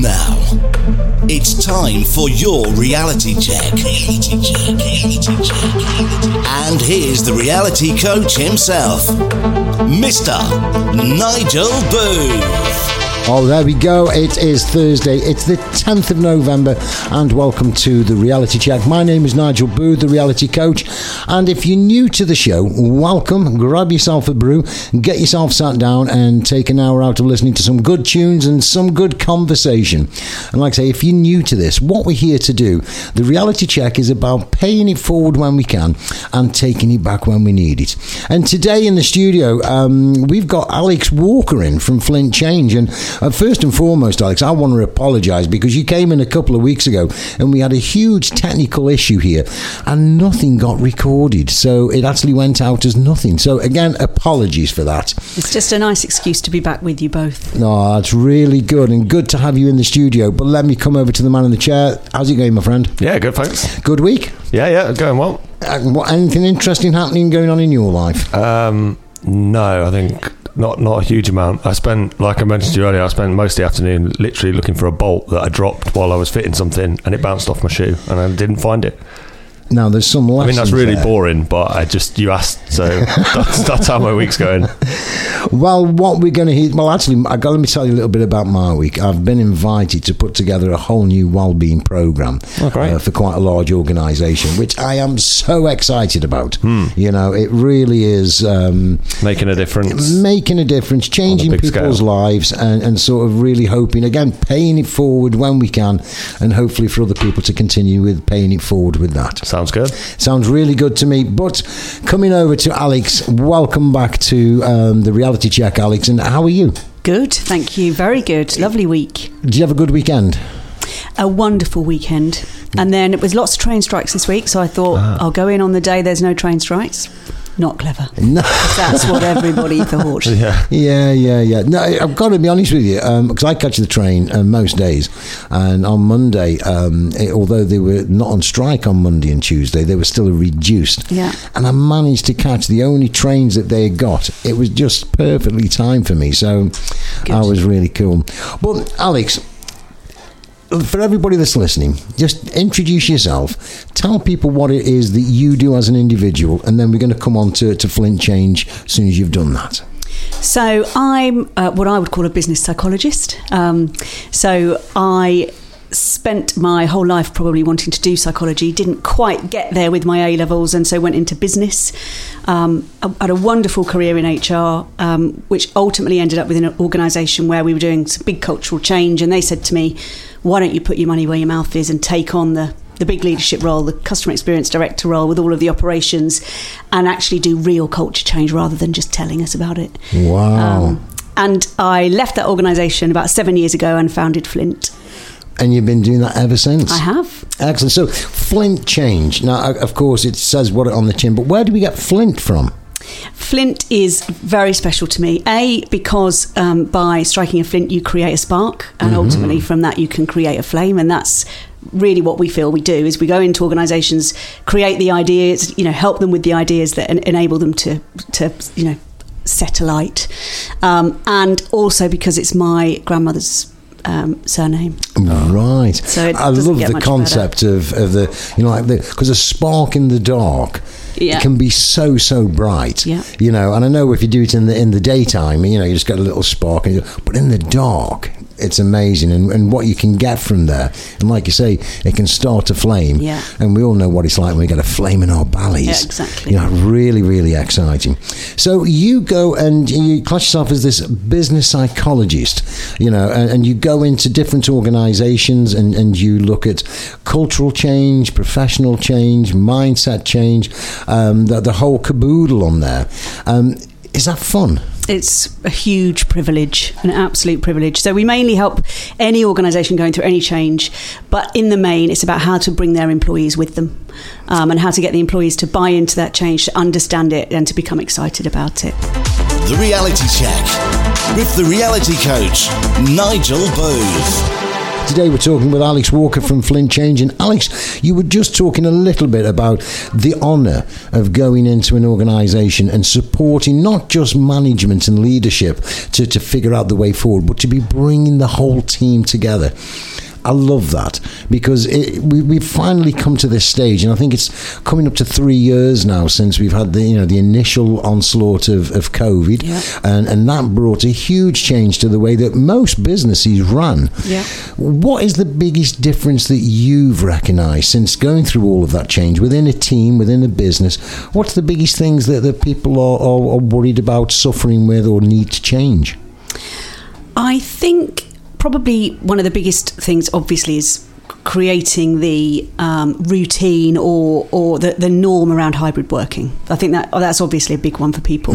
now, it's time for your reality check. And here's the reality coach himself, Mr. Nigel Booth. Oh, there we go. It is Thursday. It's the 10th of November, and welcome to the Reality Check. My name is Nigel Booth, the reality coach. And if you're new to the show, welcome. Grab yourself a brew, get yourself sat down, and take an hour out of listening to some good tunes and some good conversation. And like I say, if you're new to this, what we're here to do, the Reality Check is about paying it forward when we can and taking it back when we need it. And today in the studio, um, we've got Alex Walker in from Flint Change. And uh, first and foremost, Alex, I want to apologise because you came in a couple of weeks ago and we had a huge technical issue here and nothing got recorded. So it actually went out as nothing. So again, apologies for that. It's just a nice excuse to be back with you both. No, it's really good and good to have you in the studio. But let me come over to the man in the chair. How's it going, my friend? Yeah, good, thanks. Good week? Yeah, yeah, going well. Uh, what, anything interesting happening going on in your life? Um, no, I think not not a huge amount. I spent, like I mentioned to you earlier, I spent most of the afternoon literally looking for a bolt that I dropped while I was fitting something, and it bounced off my shoe, and I didn't find it. Now, there's some I mean, that's really there. boring, but I just you asked, so that's, that's how my week's going. Well, what we're going to hear. Well, actually, I got let me tell you a little bit about my week. I've been invited to put together a whole new well-being program Oh, uh, for quite a large organisation, which I am so excited about. Hmm. You know, it really is um, Making a difference. making a difference, changing people's scale. lives, and, and sort of really hoping again, paying it forward when we can, and hopefully for other people to continue with paying it forward with that. Sounds good. Sounds really good to me. But coming over to Alex, welcome back to um, the reality check, Alex. And how are you? Good, thank you. Very good. Lovely week. Did you have a good weekend? A wonderful weekend. And then it was lots of train strikes this week, so I thought ah. I'll go in on the day there's no train strikes. Not clever. No. That's what everybody thought. Yeah. Yeah, yeah, yeah. No, I've got to be honest with you because I catch the train uh, most days, and on Monday, um, it, although they were not on strike on Monday and Tuesday, they were still reduced. Yeah. And I managed to catch the only trains that they had got. It was just perfectly timed for me, so Good. I was really cool. But Alex. For everybody that's listening, just introduce yourself. Tell people what it is that you do as an individual, and then we're going to come on to, to Flint Change as soon as you've done that. So I'm uh, what I would call a business psychologist. Um, so I spent my whole life probably wanting to do psychology. Didn't quite get there with my A levels, and so went into business. Um, I had a wonderful career in HR, um, which ultimately ended up with an organisation where we were doing some big cultural change. And they said to me, "Why don't you put your money where your mouth is and take on the the big leadership role, the customer experience director role with all of the operations, and actually do real culture change rather than just telling us about it. Wow. Um, and I left that organisation about seven years ago and founded Flint. And you've been doing that ever since? I have. Excellent. So, Flint change. Now, of course, it says what on the tin, but where do we get Flint from? Flint is very special to me. A, because um, by striking a flint, you create a spark, and ultimately from that, you can create a flame. And that's really what we feel we do is we go into organizations create the ideas you know help them with the ideas that en- enable them to to you know set alight um, and also because it's my grandmother's um, surname Right. So I love the concept of, of the, you know, like the, because a spark in the dark. Yeah. It can be so so bright, Yeah. you know. And I know if you do it in the in the daytime, you know, you just get a little spark, and you, but in the dark, it's amazing, and, and what you can get from there. And like you say, it can start a flame. Yeah. And we all know what it's like when we get a flame in our bellies. Yeah, exactly. You know, really, really exciting. So you go and you class yourself as this business psychologist, you know, and, and you go into different organizations and, and you look at cultural change, professional change, mindset change, um, the, the whole caboodle on there. Um, is that fun? it's a huge privilege, an absolute privilege. So we mainly help any organisation going through any change, but in the main, it's about how to bring their employees with them, um, and how to get the employees to buy into that change, to understand it, and to become excited about it. The Reality Check with the reality coach, Nigel Booth. Today we're talking with Alex Walker from Flint Change. And Alex, you were just talking a little bit about the honour of going into an organisation and supporting not just management and leadership to, to figure out the way forward, but to be bringing the whole team together. I love that because it, we, we've finally come to this stage, and I think it's coming up to three years now since we've had the you know the initial onslaught of, of COVID, Yeah. and and that brought a huge change to the way that most businesses run. Yeah. What is the biggest difference that you've recognised since going through all of that change within a team, within a business? What's the biggest things that, that people are, are, are worried about, suffering with, or need to change? I think probably one of the biggest things, obviously, is creating the um, routine or or the, the norm around hybrid working. I think that oh, that's obviously a big one for people.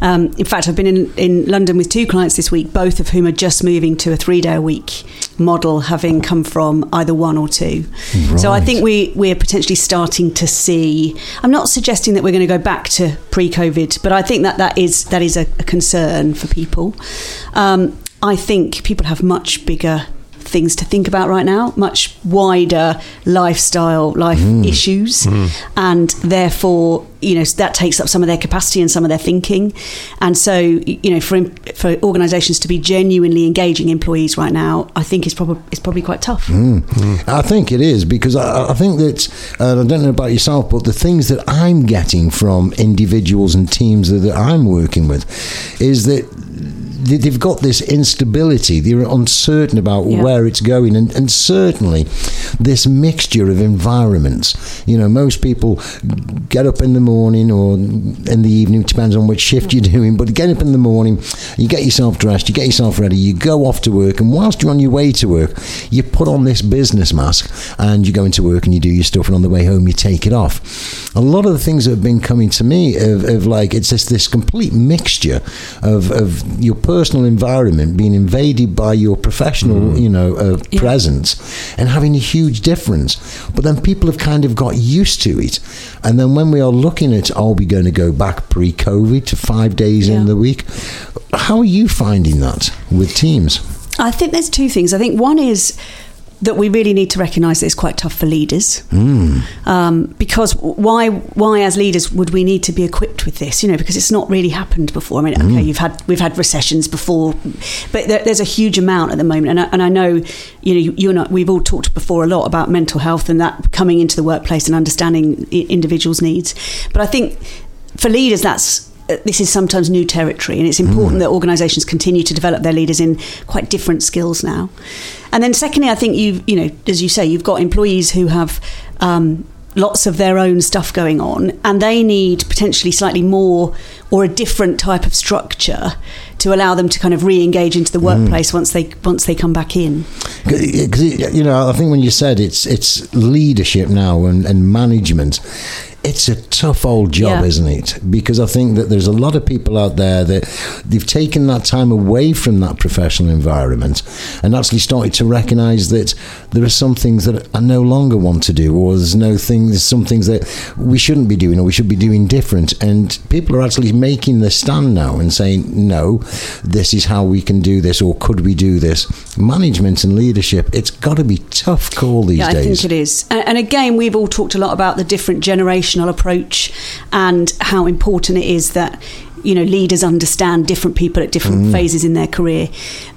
Um, in fact, I've been in, in London with two clients this week, both of whom are just moving to a three day a week model, having come from either one or two. So I think we we're potentially starting to see. I'm not suggesting that we're going to go back to pre-COVID, but I think that that is that is a, a concern for people. Um, I think people have much bigger things to think about right now, much wider lifestyle life mm. issues, mm. and therefore, you know, that takes up some of their capacity and some of their thinking. And so, you know, for for organisations to be genuinely engaging employees right now, I think is probably is probably quite tough. Mm. I think it is because I, I think that uh, I don't know about yourself, but the things that I'm getting from individuals and teams that, that I'm working with is that they've got this instability. They're uncertain about Yeah. where it's going, and, and certainly this mixture of environments. You know, most people get up in the morning or in the evening, depends on which shift you're doing, but get up in the morning, you get yourself dressed, you get yourself ready, you go off to work, and whilst you're on your way to work, you put on this business mask and you go into work and you do your stuff, and on the way home, you take it off. A lot of the things that have been coming to me of, of like, it's just this complete mixture of, of your personal environment being invaded by your professional, you know, uh, Yeah. presence and having a huge difference. But then people have kind of got used to it. And then when we are looking at, are we going to go back pre COVID to five days in the week? How are you finding that with teams? I think there's two things. I think one is that we really need to recognise that it's quite tough for leaders. Um, because why, why as leaders would we need to be equipped with this? You know, because it's not really happened before. I mean, okay, you've had we've had recessions before, but there, there's a huge amount at the moment. And I, and I know, you know, you, and I, we've all talked before a lot about mental health and that coming into the workplace and understanding i- individuals' needs. But I think for leaders, that's this is sometimes new territory, and it's important that organisations continue to develop their leaders in quite different skills now. And then, secondly, I think you you know, as you say, you've got employees who have. Um, Lots of their own stuff going on, and they need potentially slightly more or a different type of structure to allow them to kind of re-engage into the workplace once they once they come back in. Because you know, I think when you said it's it's leadership now and, and management, it's a tough old job, Yeah. isn't it? Because I think that there's a lot of people out there that they've taken that time away from that professional environment and actually started to recognise that there are some things that I no longer want to do, or there's no things, there's some things that we shouldn't be doing, or we should be doing different. And people are actually making the stand now and saying, no, this is how we can do this, or could we do this? Management and leadership, it's got to be tough call these yeah, days. I think it is. And, again, we've all talked a lot about the different approach and how important it is that you know leaders understand different people at different Mm. phases in their career.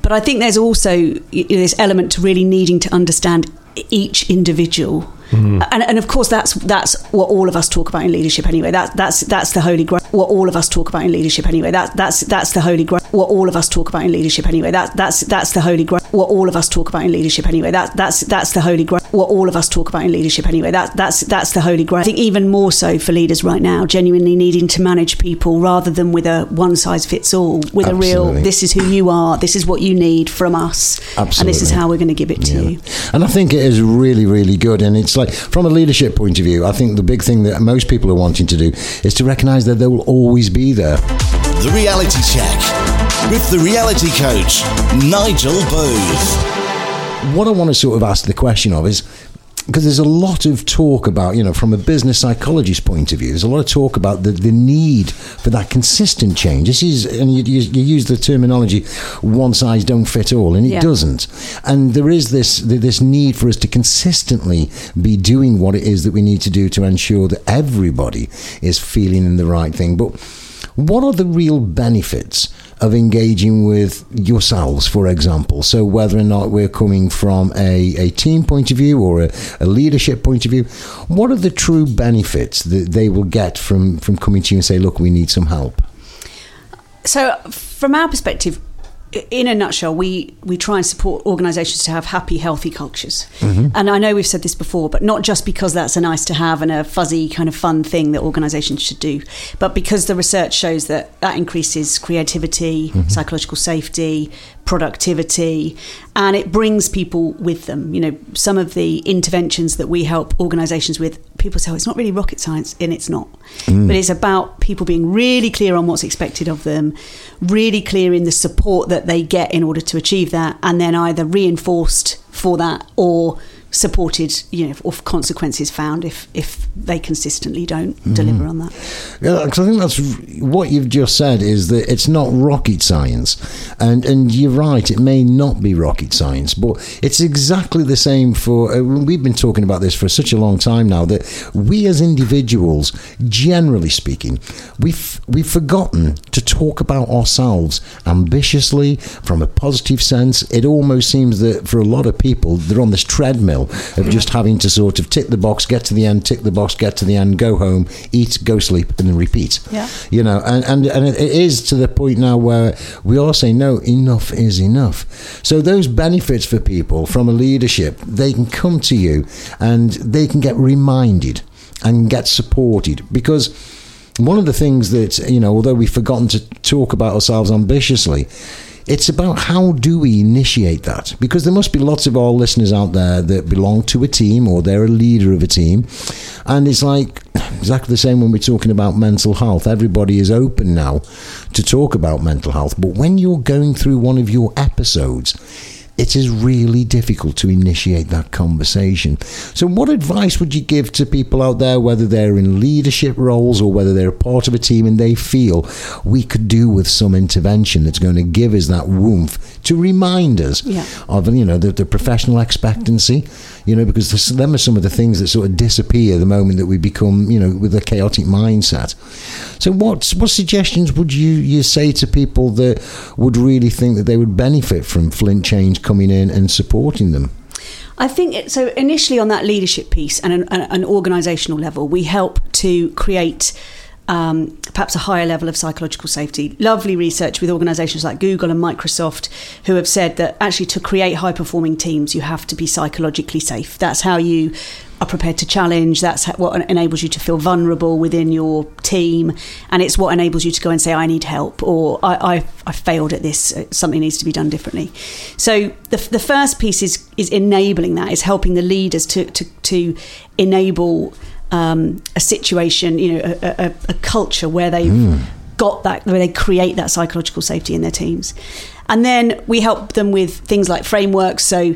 But I think there's also you know, this element to really needing to understand each individual. Mm. And, and of course, that's that's what all of us talk about in leadership anyway. That, that's that's the holy grail. What all of us talk about in leadership anyway. That, that's that's the holy grail. What all of us talk about in leadership anyway. That, that's that's the holy grail. What all of us talk about in leadership anyway. That, that's that's the holy grail. What all of us talk about in leadership anyway. That, that's that's the holy grail. I think even more so for leaders right now, genuinely needing to manage people rather than with a one size fits all. With a real, this is who you are. This is what you need from us, and this is how we're going to give it to Yeah. you. And I think it is really, really good. And it's like, from a leadership point of view, I think the big thing that most people are wanting to do is to recognize that they will always be there. The Reality Check with the reality coach, Nigel Booth. What I want to sort of ask the question of is because there's a lot of talk about, you know, from a business psychologist point of view, there's a lot of talk about the, the need for that consistent change. This is, and you, you, you use the terminology, one size don't fit all, and it Yeah. doesn't. And there is this this need for us to consistently be doing what it is that we need to do to ensure that everybody is feeling in the right thing. But what are the real benefits of engaging with yourselves, for example? So, whether or not we're coming from a, a team point of view or a, a leadership point of view, what are the true benefits that they will get from, from coming to you and say, look, we need some help? So, from our perspective, in a nutshell, we, we try and support organisations to have happy, healthy cultures. Mm-hmm. And I know we've said this before, but not just because that's a nice to have and a fuzzy kind of fun thing that organisations should do, but because the research shows that that increases creativity, mm-hmm. psychological safety, productivity, and it brings people with them. You know, some of the interventions that we help organisations with, people say, oh, it's not really rocket science, and it's not. Mm. But it's about people being really clear on what's expected of them, really clear in the support that they get in order to achieve that, and then either reinforced for that or supported, you know, or consequences found if if they consistently don't deliver on that. Yeah, because I think that's what you've just said is that it's not rocket science, and and you're right. It may not be rocket science, but it's exactly the same for. Uh, we've been talking about this for such a long time now that we as individuals, generally speaking, we've we've forgotten to talk about ourselves ambitiously from a positive sense. It almost seems that for a lot of people, they're on this treadmill of just having to sort of tick the box, get to the end, tick the box, get to the end, go home, eat, go sleep, and then repeat. Yeah. You know, and, and, and it is to the point now where we all say, no, enough is enough. So those benefits for people from a leadership, they can come to you and they can get reminded and get supported because one of the things that, you know, although we've forgotten to talk about ourselves ambitiously, it's about how do we initiate that? Because there must be lots of our listeners out there that belong to a team or they're a leader of a team. And it's like exactly the same when we're talking about mental health. Everybody is open now to talk about mental health. But when you're going through one of your episodes it is really difficult to initiate that conversation. So, what advice would you give to people out there, whether they're in leadership roles or whether they're a part of a team and they feel we could do with some intervention that's going to give us that warmth to remind us Yeah. of you know the, the professional expectancy, you know, because this, them are some of the things that sort of disappear the moment that we become you know with a chaotic mindset. So, what what suggestions would you you say to people that would really think that they would benefit from Flint Change coming in and supporting them? I think it, so. Initially, on that leadership piece and an, an, an organisational level, we help to create um, perhaps a higher level of psychological safety. Lovely research with organisations like Google and Microsoft, who have said that actually to create high performing teams, you have to be psychologically safe. That's how you are prepared to challenge. That's what enables you to feel vulnerable within your team, and it's what enables you to go and say, "I need help," or "I, I, I failed at this. uh, Something needs to be done differently." So the, the first piece is is enabling that, is helping the leaders to to, to enable um, a situation, you know, a, a, a culture where they've got that, where they create that psychological safety in their teams, and then we help them with things like frameworks. So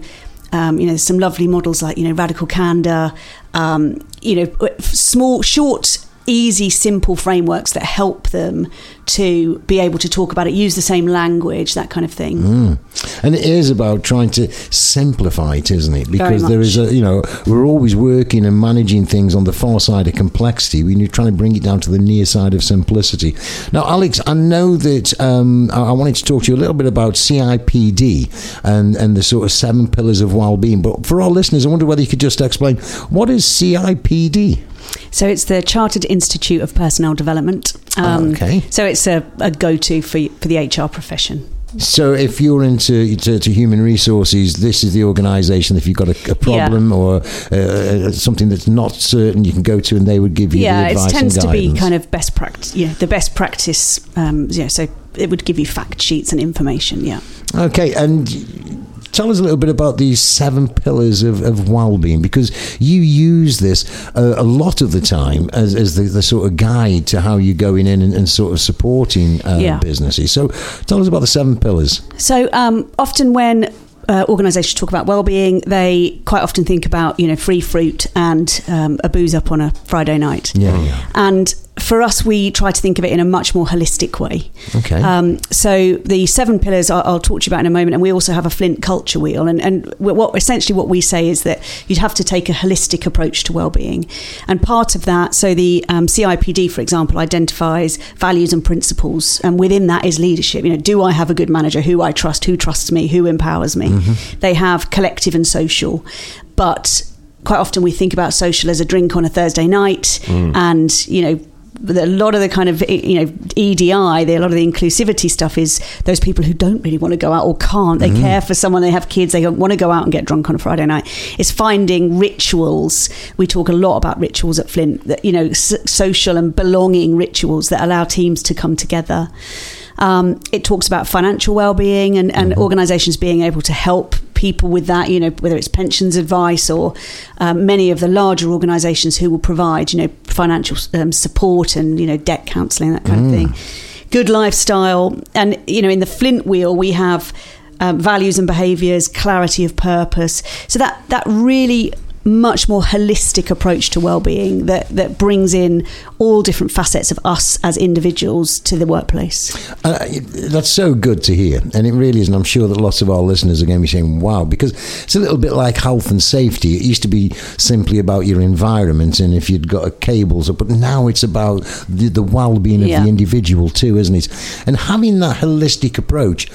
um, you know, some lovely models like you know radical candor, um, you know, small, short, easy, simple frameworks that help them to be able to talk about it, use the same language, that kind of thing. And it is about trying to simplify it, isn't it? Because there is a, you know, we're always working and managing things on the far side of complexity. We need to try and bring it down to the near side of simplicity. Now, Alex, I know that um, I I wanted to talk to you a little bit about CIPD and, and the sort of seven pillars of well-being. But for our listeners, I wonder whether you could just explain what is CIPD? So it's the Chartered Institute of Personnel Development. Um, Okay. So it's a, a go-to for for the HR profession. So, if you're into to, to human resources, this is the organisation. If you've got a, a problem or uh, uh, something that's not certain, you can go to, and they would give you yeah, the it tends to be kind of best practice. Yeah, the best practice. Um, yeah, so it would give you fact sheets and information. Yeah. Okay, and tell us a little bit about these seven pillars of, of well-being because you use this uh, a lot of the time as, as the, the sort of guide to how you're going in and, and sort of supporting uh, Yeah. businesses. So, tell us about the seven pillars. So um, often when uh, organisations talk about well-being, they quite often think about you know free fruit and um, a booze up on a Friday night. Yeah, yeah. And for us, we try to think of it in a much more holistic way. Okay. Um, so the seven pillars I'll, I'll talk to you about in a moment, and we also have a Flint culture wheel. And, and what essentially what we say is that you'd have to take a holistic approach to well-being, and part of that. So the um, CIPD, for example, identifies values and principles, and within that is leadership. You know, do I have a good manager? Who I trust? Who trusts me? Who empowers me? They have collective and social, but quite often we think about social as a drink on a Thursday night, and you know a lot of the kind of you know EDI, the, a lot of the inclusivity stuff is those people who don't really want to go out or can't. They care for someone. They have kids. They don't want to go out and get drunk on a Friday night. It's finding rituals. We talk a lot about rituals at Flint. That you know, s- social and belonging rituals that allow teams to come together. Um, it talks about financial well-being and, and organisations being able to help people with that. You know, whether it's pensions advice or um, many of the larger organisations who will provide you know financial um, support and you know debt counselling that kind of thing. Good lifestyle, and you know, in the Flint Wheel we have. Um, values and behaviours, clarity of purpose. So that that really much more holistic approach to well-being that that brings in all different facets of us as individuals to the workplace. Uh, that's so good to hear, and it really is. And I'm sure that lots of our listeners are going to be saying, "Wow," because it's a little bit like health and safety. It used to be simply about your environment and if you'd got a cables but now it's about the, the well-being of Yeah. the individual too, isn't it? And having that holistic approach,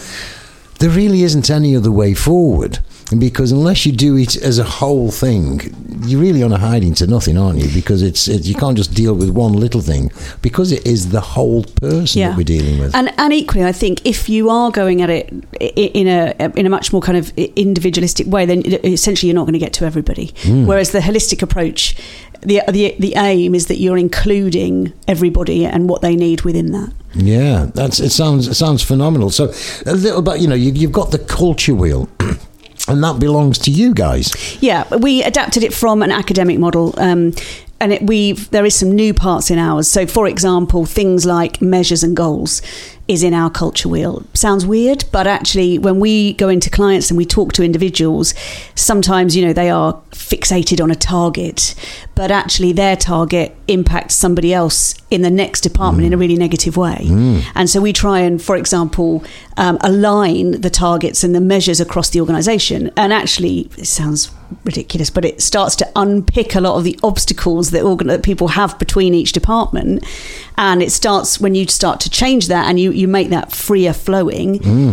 there really isn't any other way forward. Because unless you do it as a whole thing, you're really on a hiding to nothing, aren't you? Because it's, it's you can't just deal with one little thing because it is the whole person that we're dealing with. And and equally, I think if you are going at it in a in a much more kind of individualistic way, then essentially you're not going to get to everybody. Hmm. Whereas the holistic approach, the the the aim is that you're including everybody and what they need within that. Yeah, that's it. Sounds it sounds phenomenal. So a little bit, you know, you, you've got the culture wheel, and that belongs to you guys. Yeah, we adapted it from an academic model. Um, and it, we there is some new parts in ours. So, for example, things like measures and goals is in our culture wheel. Sounds weird, but actually, when we go into clients and we talk to individuals, sometimes you know they are fixated on a target, but actually their target impacts somebody else in the next department in a really negative way. And so we try and, for example, um, align the targets and the measures across the organisation. And actually, it sounds ridiculous, but it starts to unpick a lot of the obstacles that, organ- that people have between each department. And it starts when you start to change that and you, you make that freer flowing, hmm.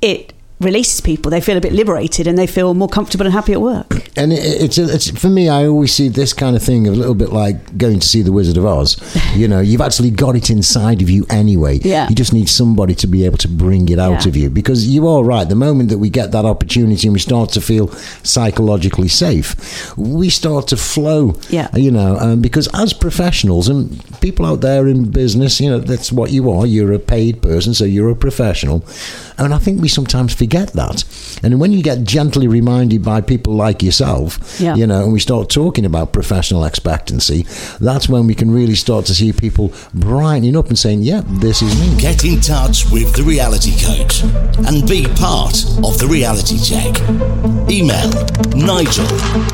it releases people. They feel a bit liberated and they feel more comfortable and happy at work. And it, it's, it's for me. I always see this kind of thing a little bit like going to see the Wizard of Oz. You know, you've actually got it inside of you anyway. Yeah. You just need somebody to be able to bring it out Yeah. of you because you are right. The moment that we get that opportunity and we start to feel psychologically safe, we start to flow. Yeah. You know, um, because as professionals and people out there in business, you know, that's what you are. You're a paid person, so you're a professional. And I think we sometimes forget that. And when you get gently reminded by people like yourself, Yeah. you know, and we start talking about professional expectancy, that's when we can really start to see people brightening up and saying, yeah, this is me. Get in touch with the reality coach and be part of the reality check. Email nigel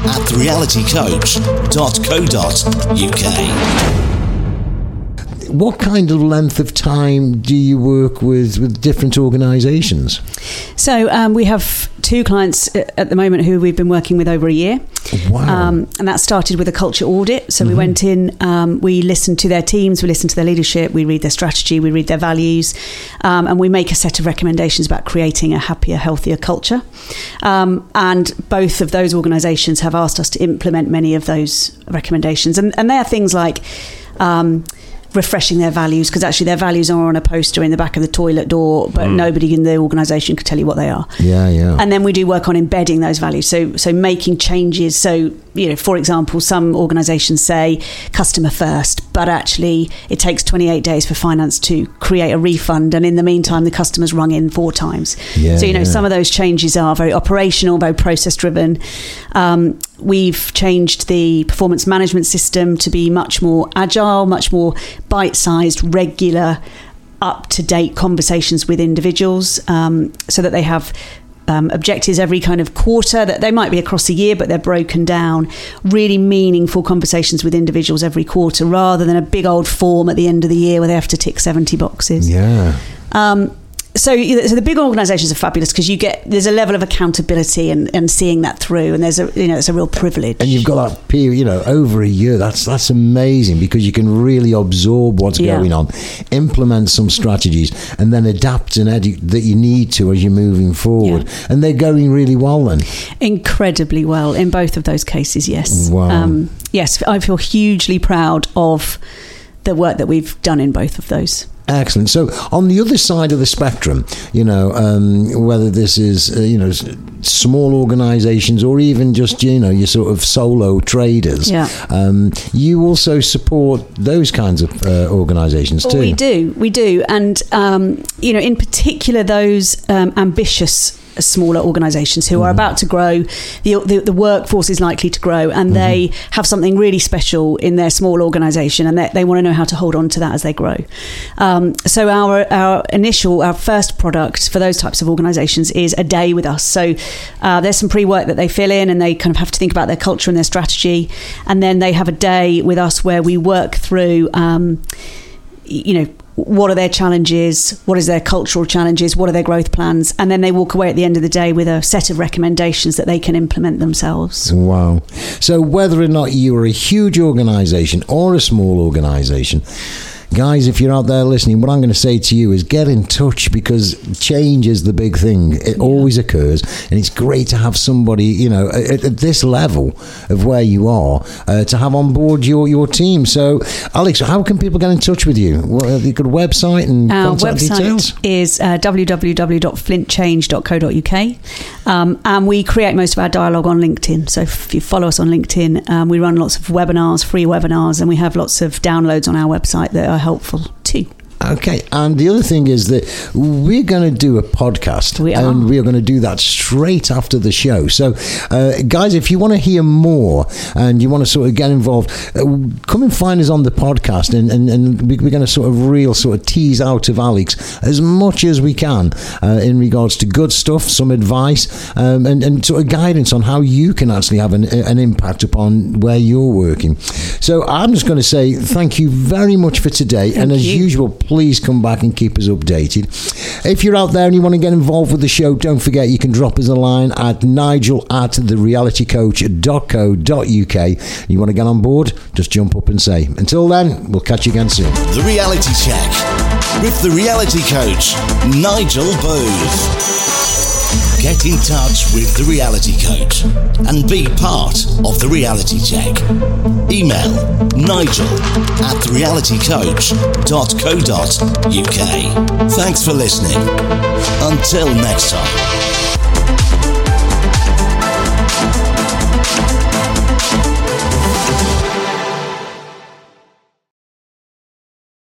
at therealitycoach.co.uk. What kind of length of time do you work with, with different organisations? So um, we have two clients uh, at the moment who we've been working with over a year. Wow. Um, and that started with a culture audit. So Mm-hmm. we went in, um, we listened to their teams, we listened to their leadership, we read their strategy, we read their values, um, and we make a set of recommendations about creating a happier, healthier culture. Um, and both of those organisations have asked us to implement many of those recommendations. And, and they are things like. Refreshing their values because actually their values are on a poster in the back of the toilet door but mm. nobody in the organisation could tell you what they are yeah, yeah. and then we do work on embedding those values so so making changes so you know for example some organizations say customer first but actually it takes 28 days for finance to create a refund and in the meantime the customer's rung in four times Yeah, so you know yeah. some of those changes are very operational very process driven um, we've changed the performance management system to be much more agile much more bite-sized regular up to date conversations with individuals um, so that they have um, objectives every kind of quarter that they might be across a year, but they're broken down. Really meaningful conversations with individuals every quarter rather than a big old form at the end of the year where they have to tick 70 boxes. Yeah. Um, so, so the big organisations are fabulous because you get there's a level of accountability and, and seeing that through, and there's a you know it's a real privilege. And you've got that period, you know, over a year. That's that's amazing because you can really absorb what's Yeah. going on, implement some strategies, and then adapt and edu- that you need to as you're moving forward. And they're going really well. Then incredibly well in both of those cases. Yes, Wow. um, yes, I feel hugely proud of the work that we've done in both of those. Excellent. So, on the other side of the spectrum, you know, um, whether this is, uh, you know, small organisations or even just, you know, your sort of solo traders, Yeah. um, you also support those kinds of uh, organisations too. We do, we do, and um, you know, in particular, those um, ambitious smaller organisations who are about to grow. The, the the workforce is likely to grow, and they have something really special in their small organisation, and they, they want to know how to hold on to that as they grow. Um, so our our initial our first product for those types of organisations is a day with us. So uh, there's some pre work that they fill in, and they kind of have to think about their culture and their strategy, and then they have a day with us where we work through. Um, you know what are their challenges? What is their cultural challenges? What are their growth plans? And then they walk away at the end of the day with a set of recommendations that they can implement themselves. Wow. So, whether or not you are a huge organisation or a small organisation, guys, if you're out there listening, what I'm going to say to you is get in touch because change is the big thing. It always occurs, and it's great to have somebody, you know, at, at this level of where you are, uh, to have on board your, your team. So, Alex, how can people get in touch with you? What, have you got a website and our contact website details? is uh, www.flintchange.co.uk um, and we create most of our dialogue on linkedin so if you follow us on linkedin um, we run lots of webinars free webinars and we have lots of downloads on our website that are helpful too Okay, and the other thing is that we're going to do a podcast, We are. and we are going to do that straight after the show. So, uh, guys, if you want to hear more and you want to sort of get involved, uh, come and find us on the podcast, and, and, and we- we're going to sort of real sort of tease out of Alex as much as we can uh, in regards to good stuff, some advice, um, and, and sort of guidance on how you can actually have an, an impact upon where you're working. So, I'm just going to say thank you very much for today, and as you. usual, please come back and keep us updated. If you're out there and you want to get involved with the show, don't forget you can drop us a line at nigel at therealitycoach.co.uk. You want to get on board? Just jump up and say. Until then, we'll catch you again soon. The Reality Check with the reality coach, Nigel Booth. Get in touch with the reality coach and be part of the reality check. Email nigel at therealitycoach.co.uk. Thanks for listening. Until next time.